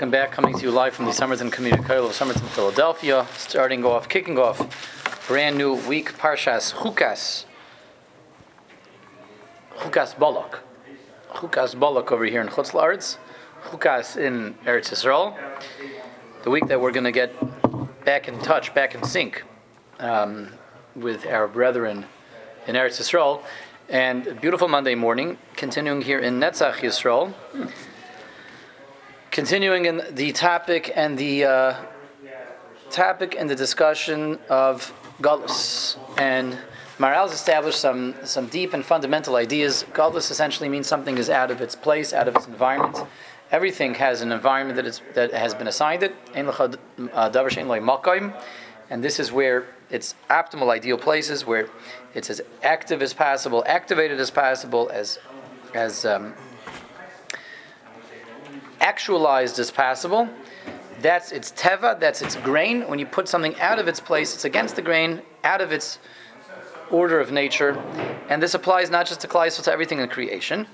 welcome back. Coming to you live from the Somerton Community College of Somerton, Philadelphia. Starting off, kicking off, brand new week, Parshas Chukas. Chukas Balak. Chukas Balak over here in Chutz La'aretz. Chukas in Eretz Yisrael. The week that we're going to get back in touch, back in sync um, with our brethren in Eretz Yisrael. And beautiful Monday morning, continuing here in Netzach Yisrael. Continuing in the topic and the uh, topic and the discussion of Galus. And Maharal's established some, some deep and fundamental ideas. Galus essentially means something is out of its place, out of its environment. Everything has an environment that, is, that has been assigned it. Uh, and this is where its optimal, ideal places, where it's as active as possible, activated as possible, as, as um, actualized as possible. That's its teva, that's its grain. When you put something out of its place, it's against the grain, out of its order of nature. And this applies not just to Klal, but to everything in creation.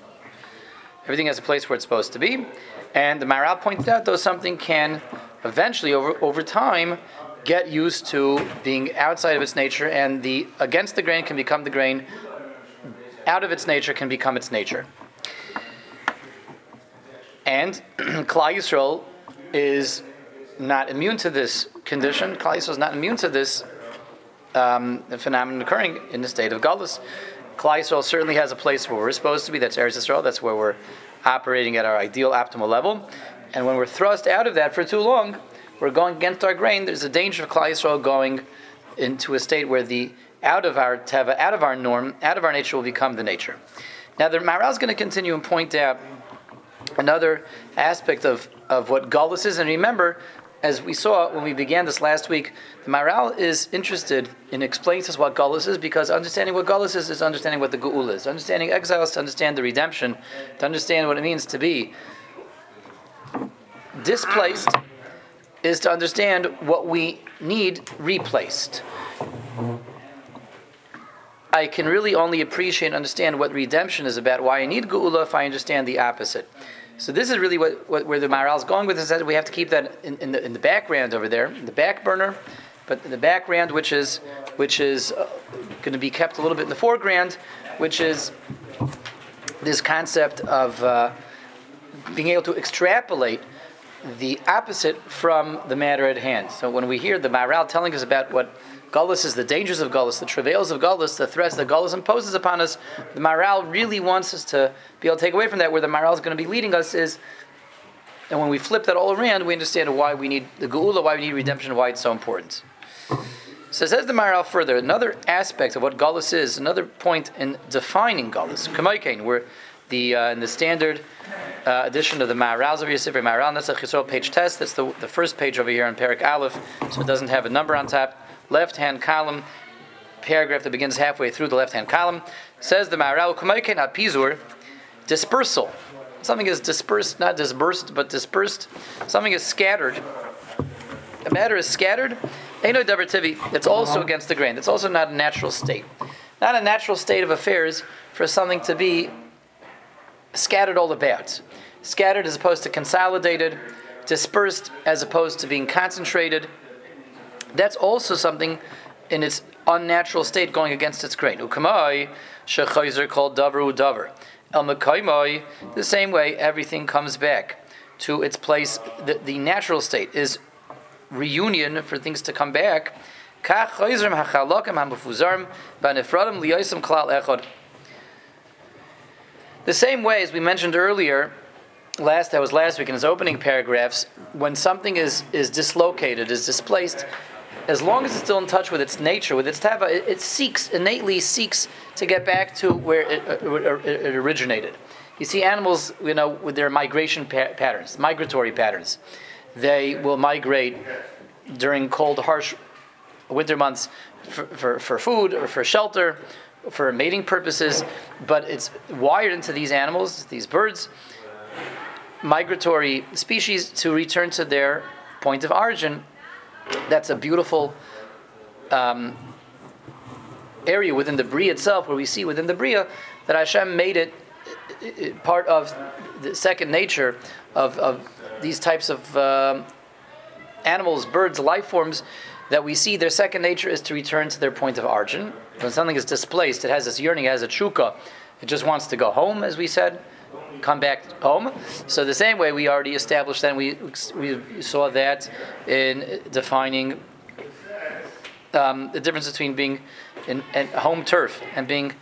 Everything has a place where it's supposed to be. And the Maral pointed out, though, something can eventually, over, over time, get used to being outside of its nature, and the against the grain can become the grain, out of its nature can become its nature. And Klal Yisrael is not immune to this condition. Klal Yisrael is not immune to this um, phenomenon occurring in the state of Galus. Klal Yisrael certainly has a place where we're supposed to be. That's Eretz Yisrael. That's where we're operating at our ideal, optimal level. And when we're thrust out of that for too long, we're going against our grain. There's a danger of Klal Yisrael going into a state where the out of our teva, out of our norm, out of our nature will become the nature. Now, the Maharal is going to continue and point out another aspect of, of what Gullus is. And remember, as we saw when we began this last week, the Maharal is interested in explaining to us what Gullus is because understanding what Gullus is is understanding what the Geul is. Understanding exile is to understand the redemption, to understand what it means to be displaced is to understand what we need replaced. I can really only appreciate and understand what redemption is about, why I need Geula if I understand the opposite. So this is really what, what where the Maharal is going with this. That we have to keep that in, in, the, in the background over there, the back burner, but in the background, which is which is uh, going to be kept a little bit in the foreground, which is this concept of uh, being able to extrapolate the opposite from the matter at hand. So when we hear the Maharal telling us about what Gullus is the dangers of Gullus, the travails of Gullus, the threats that Gullus imposes upon us. The Maharal really wants us to be able to take away from that. Where the Maharal is going to be leading us is, and when we flip that all around, we understand why we need the Geula, why we need redemption, why it's so important. So it says the Maharal further, another aspect of what Gullus is, another point in defining Gullus, Kamaikain, where the uh, in the standard uh, edition of the Maharal's of Yosef Maharal, that's a Chisro page test. That's the, the first page over here on Perek Aleph, so it doesn't have a number on top left hand column, paragraph that begins halfway through the left hand column, says the Maharal, Kumayken Pizur, dispersal. Something is dispersed, not dispersed, but dispersed. Something is scattered. A matter is scattered. Eno Tivi, it's also against the grain. It's also not a natural state. Not a natural state of affairs for something to be scattered all about. Scattered as opposed to consolidated, dispersed as opposed to being concentrated that's also something in its unnatural state going against its grain. Ukamai, shechayzer called davar udavar. El the same way everything comes back to its place. The, the natural state is reunion for things to come back. The same way as we mentioned earlier, last that was last week in his opening paragraphs, when something is, is dislocated, is displaced, as long as it's still in touch with its nature, with its teva, it, it seeks innately seeks to get back to where it, uh, it, originated. You see animals, you know, with their migration pa- patterns, migratory patterns. They will migrate during cold, harsh winter months for, for, for food or for shelter, for mating purposes, but it's wired into these animals, these birds, migratory species, to return to their point of origin that's a beautiful um, area within the Bria itself, where we see within the Bria that Hashem made it, part of the second nature of, of these types of um, animals, birds, life forms that we see. Their second nature is to return to their point of origin. When something is displaced, it has this yearning, it has a chuka, it just wants to go home, as we said, come back home. So the same way we already established that, we, we saw that in defining um, the difference between being in, in home turf and being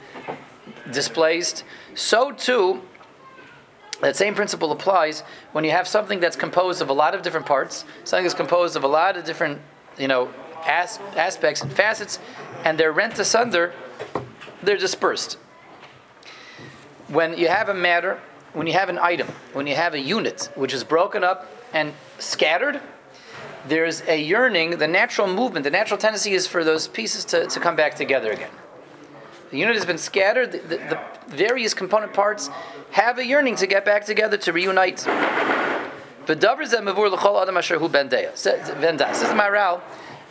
displaced. So too, that same principle applies when you have something that's composed of a lot of different parts, something that's composed of a lot of different, you know, as, aspects and facets, and they're rent asunder, they're dispersed. When you have a matter, when you have an item, when you have a unit which is broken up and scattered, there's a yearning, the natural movement, the natural tendency is for those pieces to, to come back together again. The unit has been scattered, the, the, the various component parts have a yearning to get back together, to reunite. This is my role.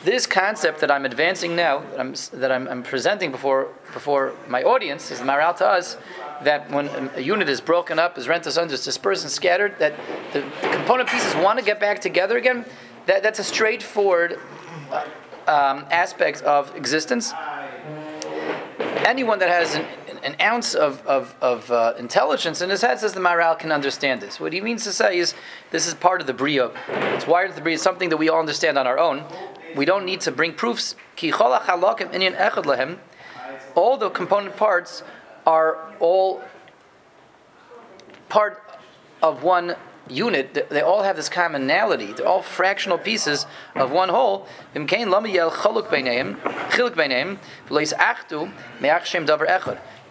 This concept that I'm advancing now, that I'm, that I'm, I'm presenting before, before my audience, is Maharal to us, that when a unit is broken up, is rent asunder, is dispersed and scattered, that the, component pieces want to get back together again, that, that's a straightforward uh, um, aspect of existence. Anyone that has an, an ounce of, of, of uh, intelligence in his head says the Maharal can understand this. What he means to say is this is part of the Bria. It's wired to the Bria, something that we all understand on our own. We don't need to bring proofs. All the component parts are all part of one unit, they all have this commonality. They're all fractional pieces of one whole.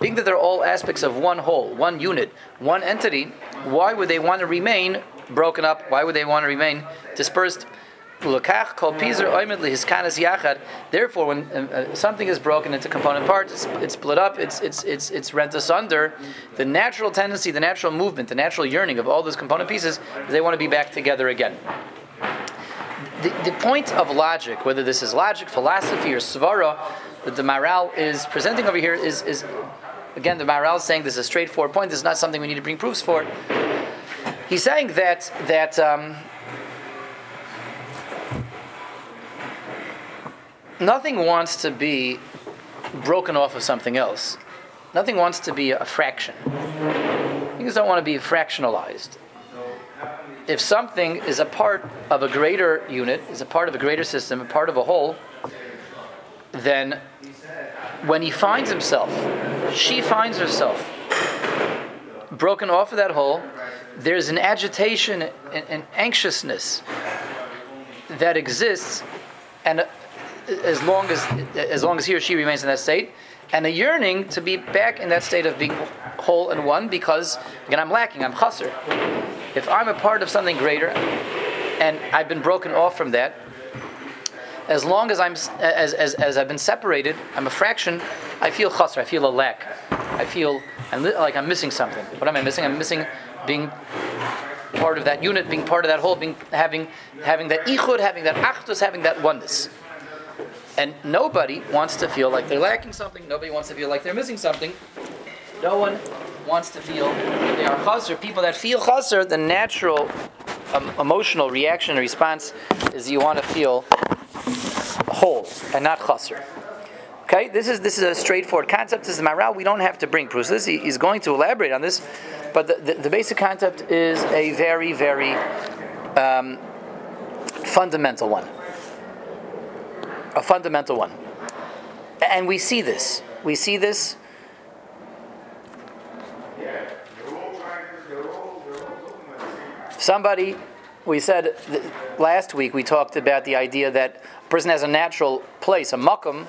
Being that they're all aspects of one whole, one unit, one entity, why would they want to remain broken up? Why would they want to remain dispersed? Therefore, when um, uh, something is broken into component parts, it's, it's, split up, it's, it's, it's, it's rent asunder, the natural tendency, the natural movement, the natural yearning of all those component pieces is they want to be back together again. The, the point of logic, whether this is logic, philosophy, or svara, that the Maharal is presenting over here is, is again, the Maharal is saying this is a straightforward point, this is not something we need to bring proofs for. He's saying that, that um, nothing wants to be broken off of something else. Nothing wants to be a fraction. Things don't want to be fractionalized. If something is a part of a greater unit, is a part of a greater system, a part of a whole, then when he finds himself, she finds herself broken off of that whole, there's an agitation and, anxiousness that exists, and as long as as long as he or she remains in that state, and a yearning to be back in that state of being whole and one because again I'm lacking, I'm chaser. If I'm a part of something greater, and I've been broken off from that, as long as I'm as, as, as I've been separated, I'm a fraction. I feel chaser. I feel a lack. I feel I'm like I'm missing something. What am I missing? I'm missing being part of that unit, being part of that whole, being having having that ichud, having that achdus, having that oneness. And nobody wants to feel like they're lacking something. Nobody wants to feel like they're missing something. No one wants to feel they are chaser. People that feel chaser, the natural um, emotional reaction response is you want to feel whole and not chaser. Okay, this is this is a straightforward concept. This is Maharal. We don't have to bring proofs. This he's going to elaborate on this, but the, the, the basic concept is a very very um, fundamental one a fundamental one. And we see this. We see this. Somebody, we said last week, we talked about the idea that a person has a natural place, a makom,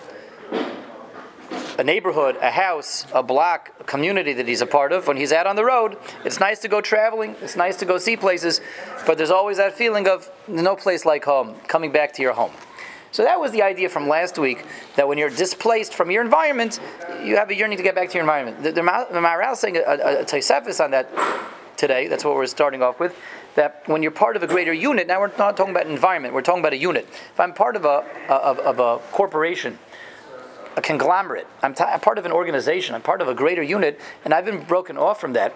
a neighborhood, a house, a block, a community that he's a part of. When he's out on the road, it's nice to go traveling, it's nice to go see places, but there's always that feeling of no place like home, coming back to your home. So that was the idea from last week that when you're displaced from your environment, you have a yearning to get back to your environment. The, the, the Maharal saying a, a, a on that today. That's what we're starting off with. That when you're part of a greater unit, now we're not talking about environment. We're talking about a unit. If I'm part of a of, of a corporation, a conglomerate, I'm, t- I'm part of an organization. I'm part of a greater unit, and I've been broken off from that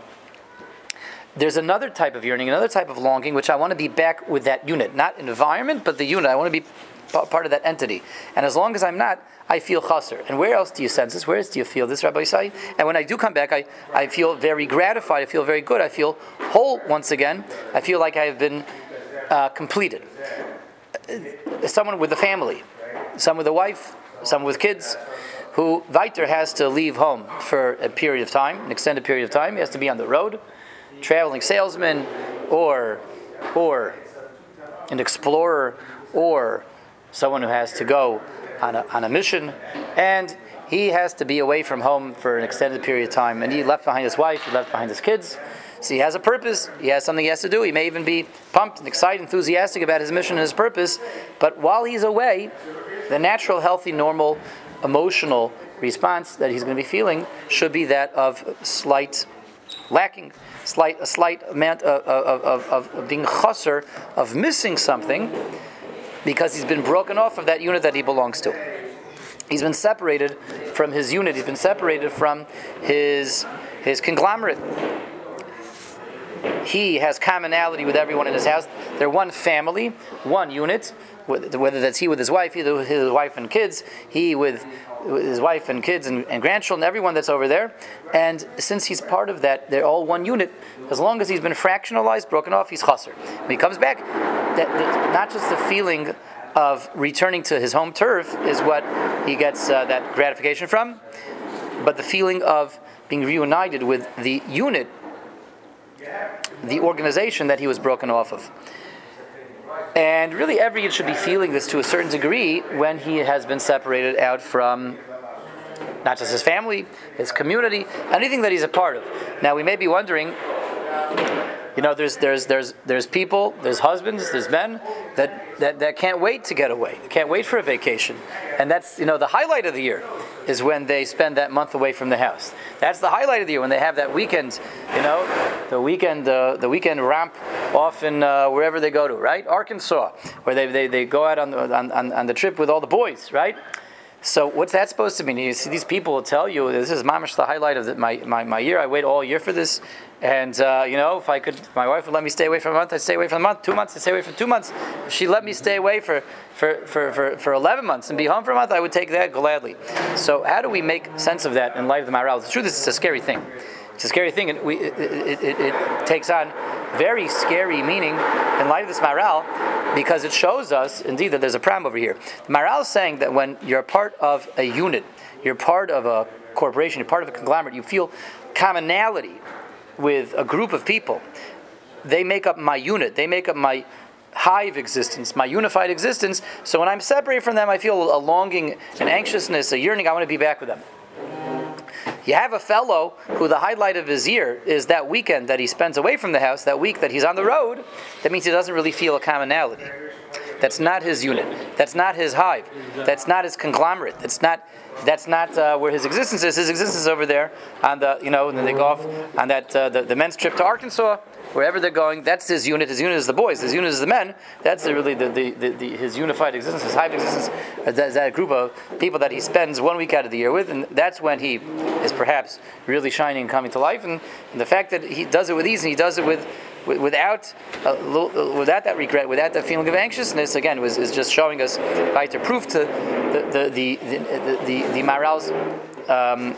there's another type of yearning, another type of longing, which I want to be back with that unit, not environment, but the unit. I want to be part of that entity. And as long as I'm not, I feel chaser. And where else do you sense this? Where else do you feel this, Rabbi Isai? And when I do come back, I, I feel very gratified. I feel very good. I feel whole once again. I feel like I have been uh, completed. Uh, someone with a family, some with a wife, some with kids, who Viter has to leave home for a period of time, an extended period of time. He has to be on the road, traveling salesman, or or an explorer, or someone who has to go on a, on a mission, and he has to be away from home for an extended period of time. And he left behind his wife, he left behind his kids. So he has a purpose, he has something he has to do. He may even be pumped and excited, enthusiastic about his mission and his purpose. But while he's away, the natural, healthy, normal, emotional response that he's going to be feeling should be that of slight lacking, slight, a slight amount of, of, of, of being chusser, of missing something because he's been broken off of that unit that he belongs to. He's been separated from his unit, he's been separated from his, his conglomerate. He has commonality with everyone in his house. They're one family, one unit, whether that's he with his wife, either with his wife and kids, he with his wife and kids and, and, grandchildren, everyone that's over there. And since he's part of that, they're all one unit. As long as he's been fractionalized, broken off, he's chaser. When he comes back, that, that, not just the feeling of returning to his home turf is what he gets uh, that gratification from, but the feeling of being reunited with the unit, the organization that he was broken off of. And really, every Yid should be feeling this to a certain degree when he has been separated out from not just his family, his community, anything that he's a part of. Now, we may be wondering you know, there's there's there's there's people, there's husbands, there's men that, that, that can't wait to get away. Can't wait for a vacation. And that's you know the highlight of the year is when they spend that month away from the house. That's the highlight of the year when they have that weekend, you know, the weekend uh, the weekend ramp off in uh, wherever they go to, right? Arkansas, where they, they, they go out on the, on, on the trip with all the boys, right? So what's that supposed to mean? You see, these people will tell you this is mamish the highlight of the, my, my, my year. I wait all year for this, and uh, you know, if I could, if my wife would let me stay away for a month, I'd stay away for a month. Two months, I'd stay away for two months. If she let me stay away for, for, for, for, for 11 months and be home for a month, I would take that gladly. So how do we make sense of that in light of the Maharal? The truth is, it's a scary thing. It's a scary thing, and we, it, it, it, it takes on very scary meaning in light of this Maharal because it shows us, indeed, that there's a problem over here. The Maharal is saying that when you're part of a unit, you're part of a corporation, you're part of a conglomerate, you feel commonality with a group of people. They make up my unit, they make up my hive existence, my unified existence. So when I'm separated from them, I feel a longing, an anxiousness, a yearning. I want to be back with them. You have a fellow who the highlight of his year is that weekend that he spends away from the house, that week that he's on the road. That means he doesn't really feel a commonality. That's not his unit. That's not his hive. That's not his conglomerate. That's not that's not uh, where his existence is. His existence is over there on the you know, and then they go off on that uh, the, the men's trip to Arkansas wherever they're going, that's his unit. His unit is the boys. His unit is the men. That's really the, the, the, the his unified existence, his hive existence. Is that group of people that he spends one week out of the year with, and that's when he is perhaps really shining and coming to life. And, and the fact that he does it with ease and he does it with without uh, without that regret, without that feeling of anxiousness, again, was is just showing us right to prove to the the the the, the, the, the Maharal's um,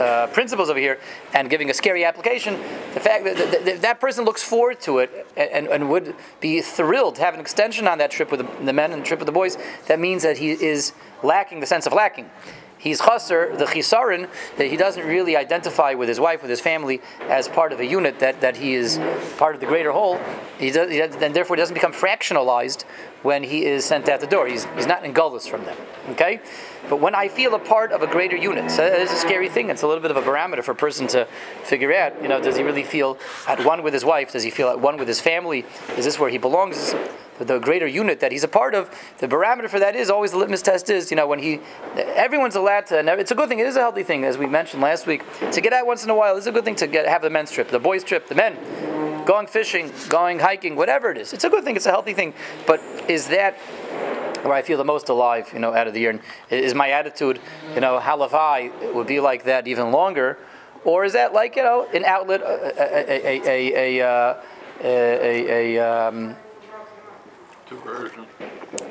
uh, principles over here and giving a scary application, the fact that, that, that, that person looks forward to it and, and, would be thrilled to have an extension on that trip with the, the men and the trip with the boys, that means that he is lacking the sense of lacking he's chaser, the chisarin, that he doesn't really identify with his wife, with his family, as part of a unit, that, that he is part of the greater whole, he does, he does, and therefore he doesn't become fractionalized when he is sent out the door. He's, he's not engulfed from them. Okay? But when I feel a part of a greater unit, so that is a scary thing. It's a little bit of a barometer for a person to figure out, you know, does he really feel at one with his wife? Does he feel at one with his family? Is this where he belongs? the greater unit that he's a part of, the barometer for that is always the litmus test is, you know, when he, everyone's allowed to, and it's a good thing, it is a healthy thing, as we mentioned last week, to get out once in a while. It's a good thing to get have the men's trip, the boys' trip, the men going fishing, going hiking, whatever it is. It's a good thing, it's a healthy thing. But is that where I feel the most alive, you know, out of the year? And is my attitude, you know, halavai would be like that even longer? or is that like you know an outlet, a a a a, a, uh, a, a um, diversion,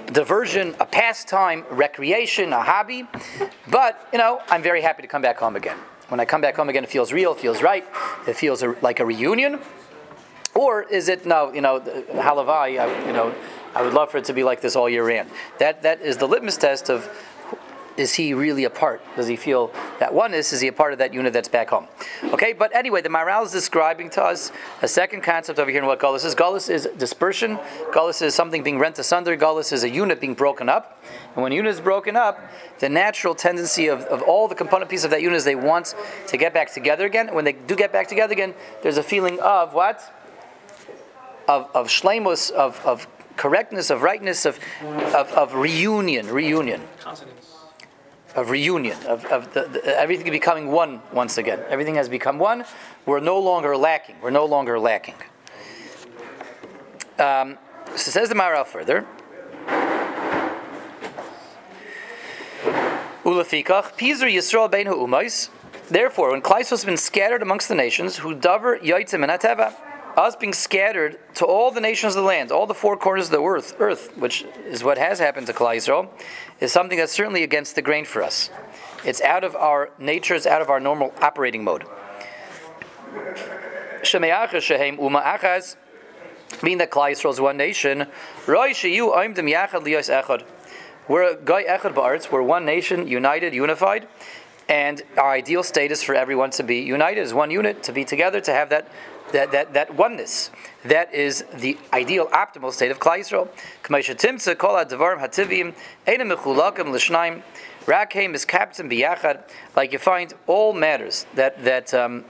diversion, a pastime, recreation, a hobby? But you know, I'm very happy to come back home again. When I come back home again, it feels real, it feels right, it feels a, like a reunion. Or is it no? You know, halavai. You know, I would love for it to be like this all year round. That that is the litmus test of is he really a part? Does he feel that oneness? Is he a part of that unit that's back home? Okay, but anyway, the Maharal is describing to us a second concept over here in what Gullus is. Gullus is dispersion. Gullus is something being rent asunder. Gullus is a unit being broken up. And when a unit is broken up, the natural tendency of, of all the component pieces of that unit is they want to get back together again. When they do get back together again, there's a feeling of what? Of, of shlemus, of, of correctness, of rightness, of, of, of reunion, reunion. Consonance of reunion, of, of the, the, everything becoming one once again. Everything has become one. We're no longer lacking. We're no longer lacking. Um, so says the Maharal further. Ulafikach, Pizur Yisrael Bein Umais. Therefore, when Klaisos has been scattered amongst the nations, who davar yoitzim and ateva, us being scattered to all the nations of the land, all the four corners of the earth, earth which is what has happened to Klal Yisrael, is something that's certainly against the grain for us. It's out of our nature, it's out of our normal operating mode. Meaning that Klal Yisrael is one nation. We're a goy echad ba'aretz. We're one nation, united, unified, and our ideal state is for everyone to be united as one unit, to be together, to have that that, that, that oneness. That is the ideal, optimal state of Klal Yisrael. Timtza kol hativim eina mechulakim l'shnaim rakheim is captain biyachad. Like you find all matters that that um,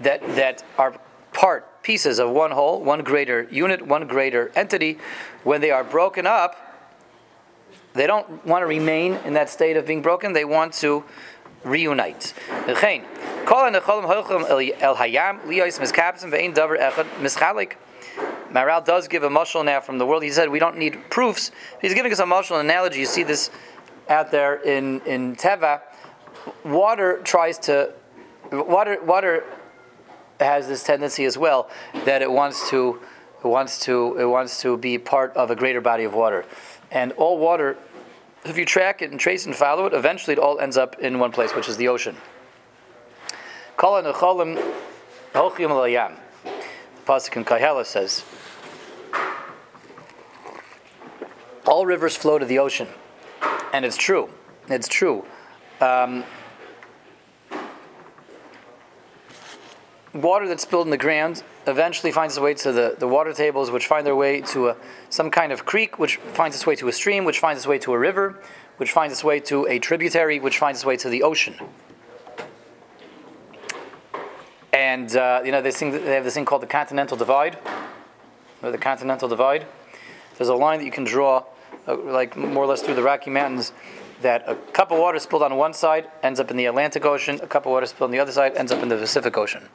that that are part pieces of one whole, one greater unit, one greater entity. When they are broken up, they don't want to remain in that state of being broken. They want to reunite. Maral does give a mushal now from the world. He said we don't need proofs. He's giving us a mushal analogy. You see this out there in, in Teva. Water tries to water water has this tendency as well that it wants to it wants to it wants to be part of a greater body of water. And all water if you track it and trace and follow it, eventually it all ends up in one place, which is the ocean. In Kahela says, all rivers flow to the ocean, and it's true. It's true. Um, water that's spilled in the ground eventually finds its way to the, the water tables, which find their way to a, some kind of creek, which finds its way to a stream, which finds its way to a river, which finds its way to a tributary, which finds its way to the ocean. And uh, you know, they, sing, they have this thing called the Continental Divide, or the Continental Divide. There's a line that you can draw, uh, like more or less through the Rocky Mountains, that a cup of water spilled on one side ends up in the Atlantic Ocean, a cup of water spilled on the other side ends up in the Pacific Ocean.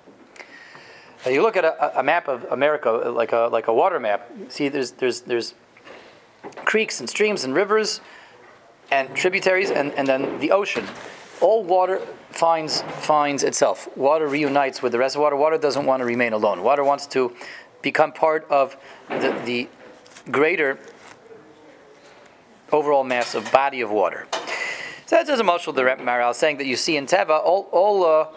You look at a, a map of America, like a like a water map. See, there's there's there's creeks and streams and rivers and tributaries and, and then the ocean. All water finds finds itself. Water reunites with the rest of water. Water doesn't want to remain alone. Water wants to become part of the, the greater overall mass of body of water. So that's just a much of the Maharal saying that you see in Teva all all uh,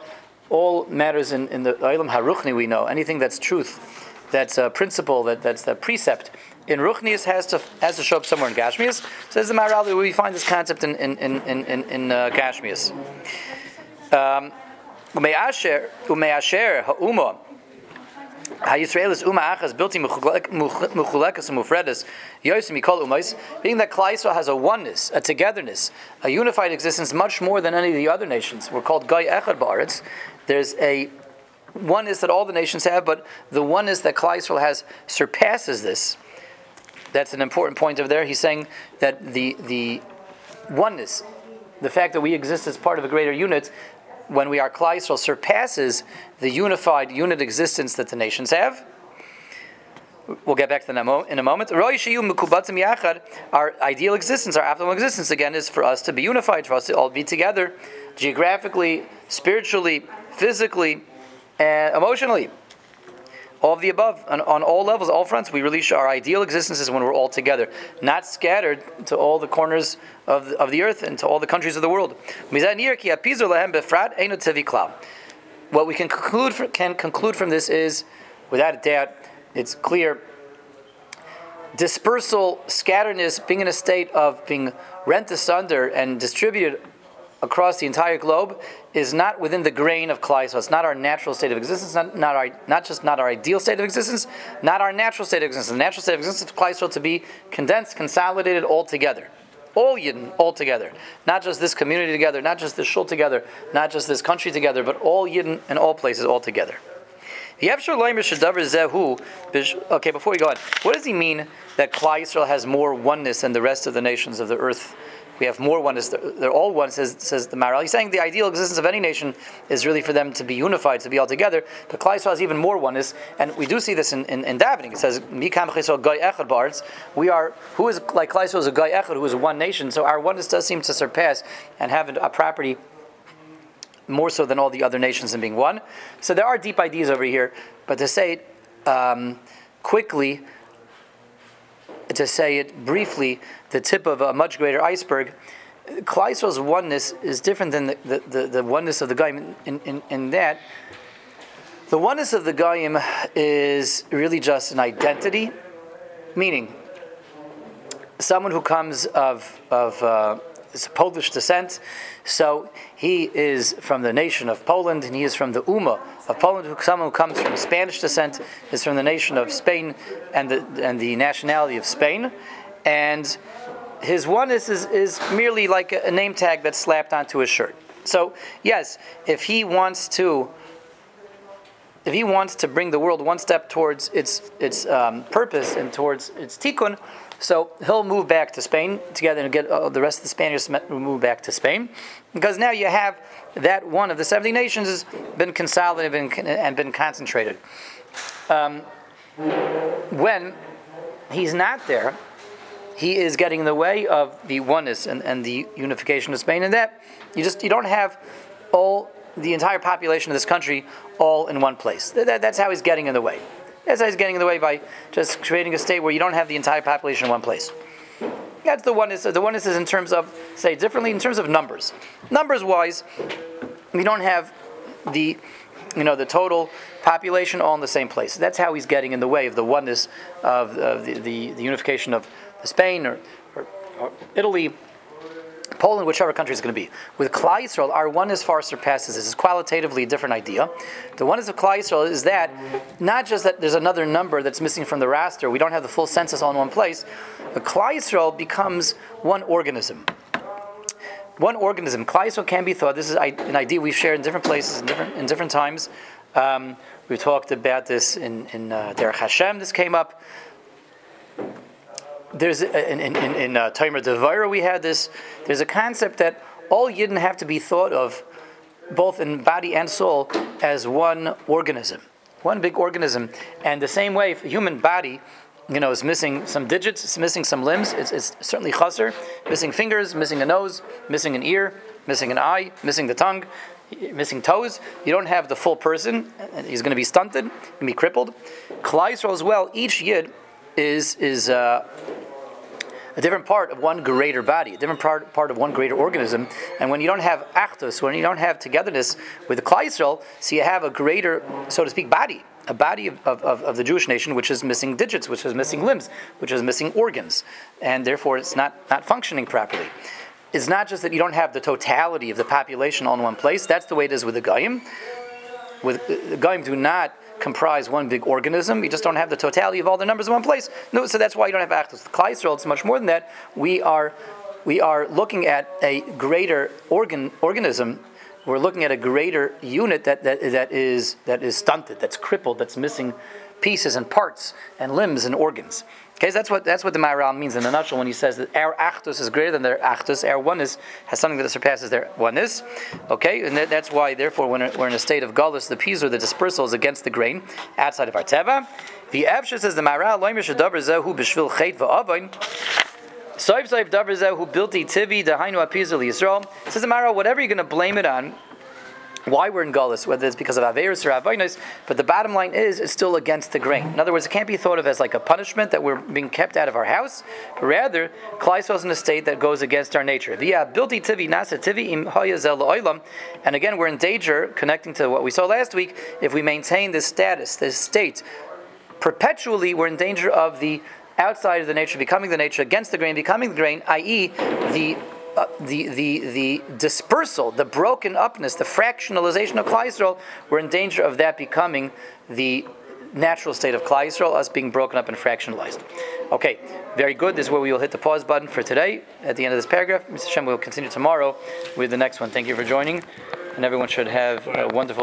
all matters in, in the Ilam Haruchni we know anything that's truth, that's a principle, that that's the precept in Ruchnius has to has to show up somewhere in Gashmias. Says the Maharal we find this concept in in in in, in uh, Gashmias. Um, Umeasher umeasher ha'uma is Uma Achas and being that Yisrael has a oneness, a togetherness, a unified existence much more than any of the other nations. We're called Goy Echad Ba'aretz. There's a oneness that all the nations have, but the oneness that Yisrael has surpasses this. That's an important point over there. He's saying that the the oneness, the fact that we exist as part of a greater unit, when we are Yisrael, surpasses the unified unit existence that the nations have. We'll get back to that in a moment. Our ideal existence, our optimal existence, again, is for us to be unified, for us to all be together, geographically, spiritually, physically, and emotionally. All of the above, on, on all levels, all fronts, we release our ideal existence is when we're all together, not scattered to all the corners of the, of the earth and to all the countries of the world. What we can conclude, can conclude from this is, without a doubt, it's clear dispersal, scatteredness, being in a state of being rent asunder and distributed across the entire globe is not within the grain of Klal. So it's not our natural state of existence, not, not, our, not just not our ideal state of existence, not our natural state of existence. The natural state of existence of Klal to be condensed, consolidated all together. All Yidden, all together. Not just this community together, not just this shul together, not just this country together, but all Yidden in all places all together. Okay, before we go on, what does he mean that Klal Yisrael has more oneness than the rest of the nations of the earth? We have more oneness. They're all one, says, says the Maharal. He's saying the ideal existence of any nation is really for them to be unified, to be all together. But Klal has even more oneness, and we do see this in, in, in davening. It says, "Mikam Goy Echad Bards." We are who is like Klal is a Goy Echad, who is one nation. So our oneness does seem to surpass and have a property more so than all the other nations in being one. So there are deep ideas over here, but to say it um, quickly, to say it briefly, the tip of a much greater iceberg, Klal oneness is different than the, the, the, the oneness of the Goyim in, in, in, that the oneness of the Goyim is really just an identity, meaning someone who comes of, of uh, Polish descent. So he is from the nation of Poland, and he is from the Uma of Poland. Someone who comes from Spanish descent is from the nation of Spain and the and the nationality of Spain, and his oneness is, is merely like a, name tag that's slapped onto his shirt. So yes, if he wants to if he wants to bring the world one step towards its its um, purpose and towards its tikkun, so he'll move back to Spain together and get uh, the rest of the Spaniards move back to Spain because now you have that one of the 70 nations has been consolidated and been concentrated. Um, when he's not there, he is getting in the way of the oneness and, and the unification of Spain, and that you just you don't have all the entire population of this country all in one place. That, that's how he's getting in the way. How he's getting in the way by just creating a state where you don't have the entire population in one place. That's the oneness. The oneness is in terms of, say differently, in terms of numbers. Numbers wise, we don't have the, you know, the total population all in the same place. That's how he's getting in the way of the oneness of, of the, the, the, unification of Spain or, or, or Italy Poland, whichever country is going to be. With Klal Yisrael, our oneness far surpasses this. It's qualitatively a different idea. The oneness of Klal Yisrael is that not just that there's another number that's missing from the raster, we don't have the full census all in one place, but Klal Yisrael becomes one organism. One organism. Klal Yisrael can be thought, this is an idea we've shared in different places, in different, in different times. Um, we talked about this in, in uh, Derech Hashem, this came up there's in in, in, in uh, Tomer Devorah we had this. There's a concept that all Yidden have to be thought of, both in body and soul, as one organism, one big organism. And the same way, if a human body, you know, is missing some digits, it's missing some limbs. It's, it's certainly chaser, missing fingers, missing a nose, missing an ear, missing an eye, missing the tongue, missing toes. You don't have the full person. He's going to be stunted, going to be crippled. Klal as well. Each yid is is. Uh, a different part of one greater body, a different part, part of one greater organism. And when you don't have achdus, when you don't have togetherness with the Klal so you have a greater, so to speak, body, a body of, of, of the Jewish nation which is missing digits, which is missing limbs, which is missing organs, and therefore it's not, not functioning properly. It's not just that you don't have the totality of the population all in one place. That's the way it is with the Goyim. With the Goyim do not comprise one big organism. You just don't have the totality of all the numbers in one place. No, so that's why you don't have to Klal Yisrael. It's much more than that. We are we are looking at a greater organ organism. We're looking at a greater unit that, that, that is that is stunted, that's crippled, that's missing pieces and parts and limbs and organs. Okay, so that's what that's what the Maharal means in a nutshell when he says that our achdus is greater than their achdus, our oneness has something that surpasses their oneness. Okay, and that, that's why, therefore, when we're in a state of gullus, the pizur the dispersal is against the grain outside of our teva. The Evsha says the Maharal loimer shadavar zehu b'shvil chet v'avoin. Soif soif davar zehu bilti tivi dehainu apizul Yisrael. Says the Maharal, whatever you're going to blame it on, why we're in Gullus, whether it's because of Averis or Avinas, but the bottom line is it's still against the grain. In other words, it can't be thought of as like a punishment that we're being kept out of our house, but rather, Klaisos in a state that goes against our nature. And again, we're in danger, connecting to what we saw last week, if we maintain this status, this state, perpetually we're in danger of the outside of the nature becoming the nature against the grain becoming the grain i.e the uh, the, the, the dispersal, the broken upness, the fractionalization of Klal Yisrael, we're in danger of that becoming the natural state of Klal Yisrael, us being broken up and fractionalized. Okay, very good. This is where we will hit the pause button for today. At the end of this paragraph, Mr. Shem we will continue tomorrow with the next one. Thank you for joining, and everyone should have a wonderful.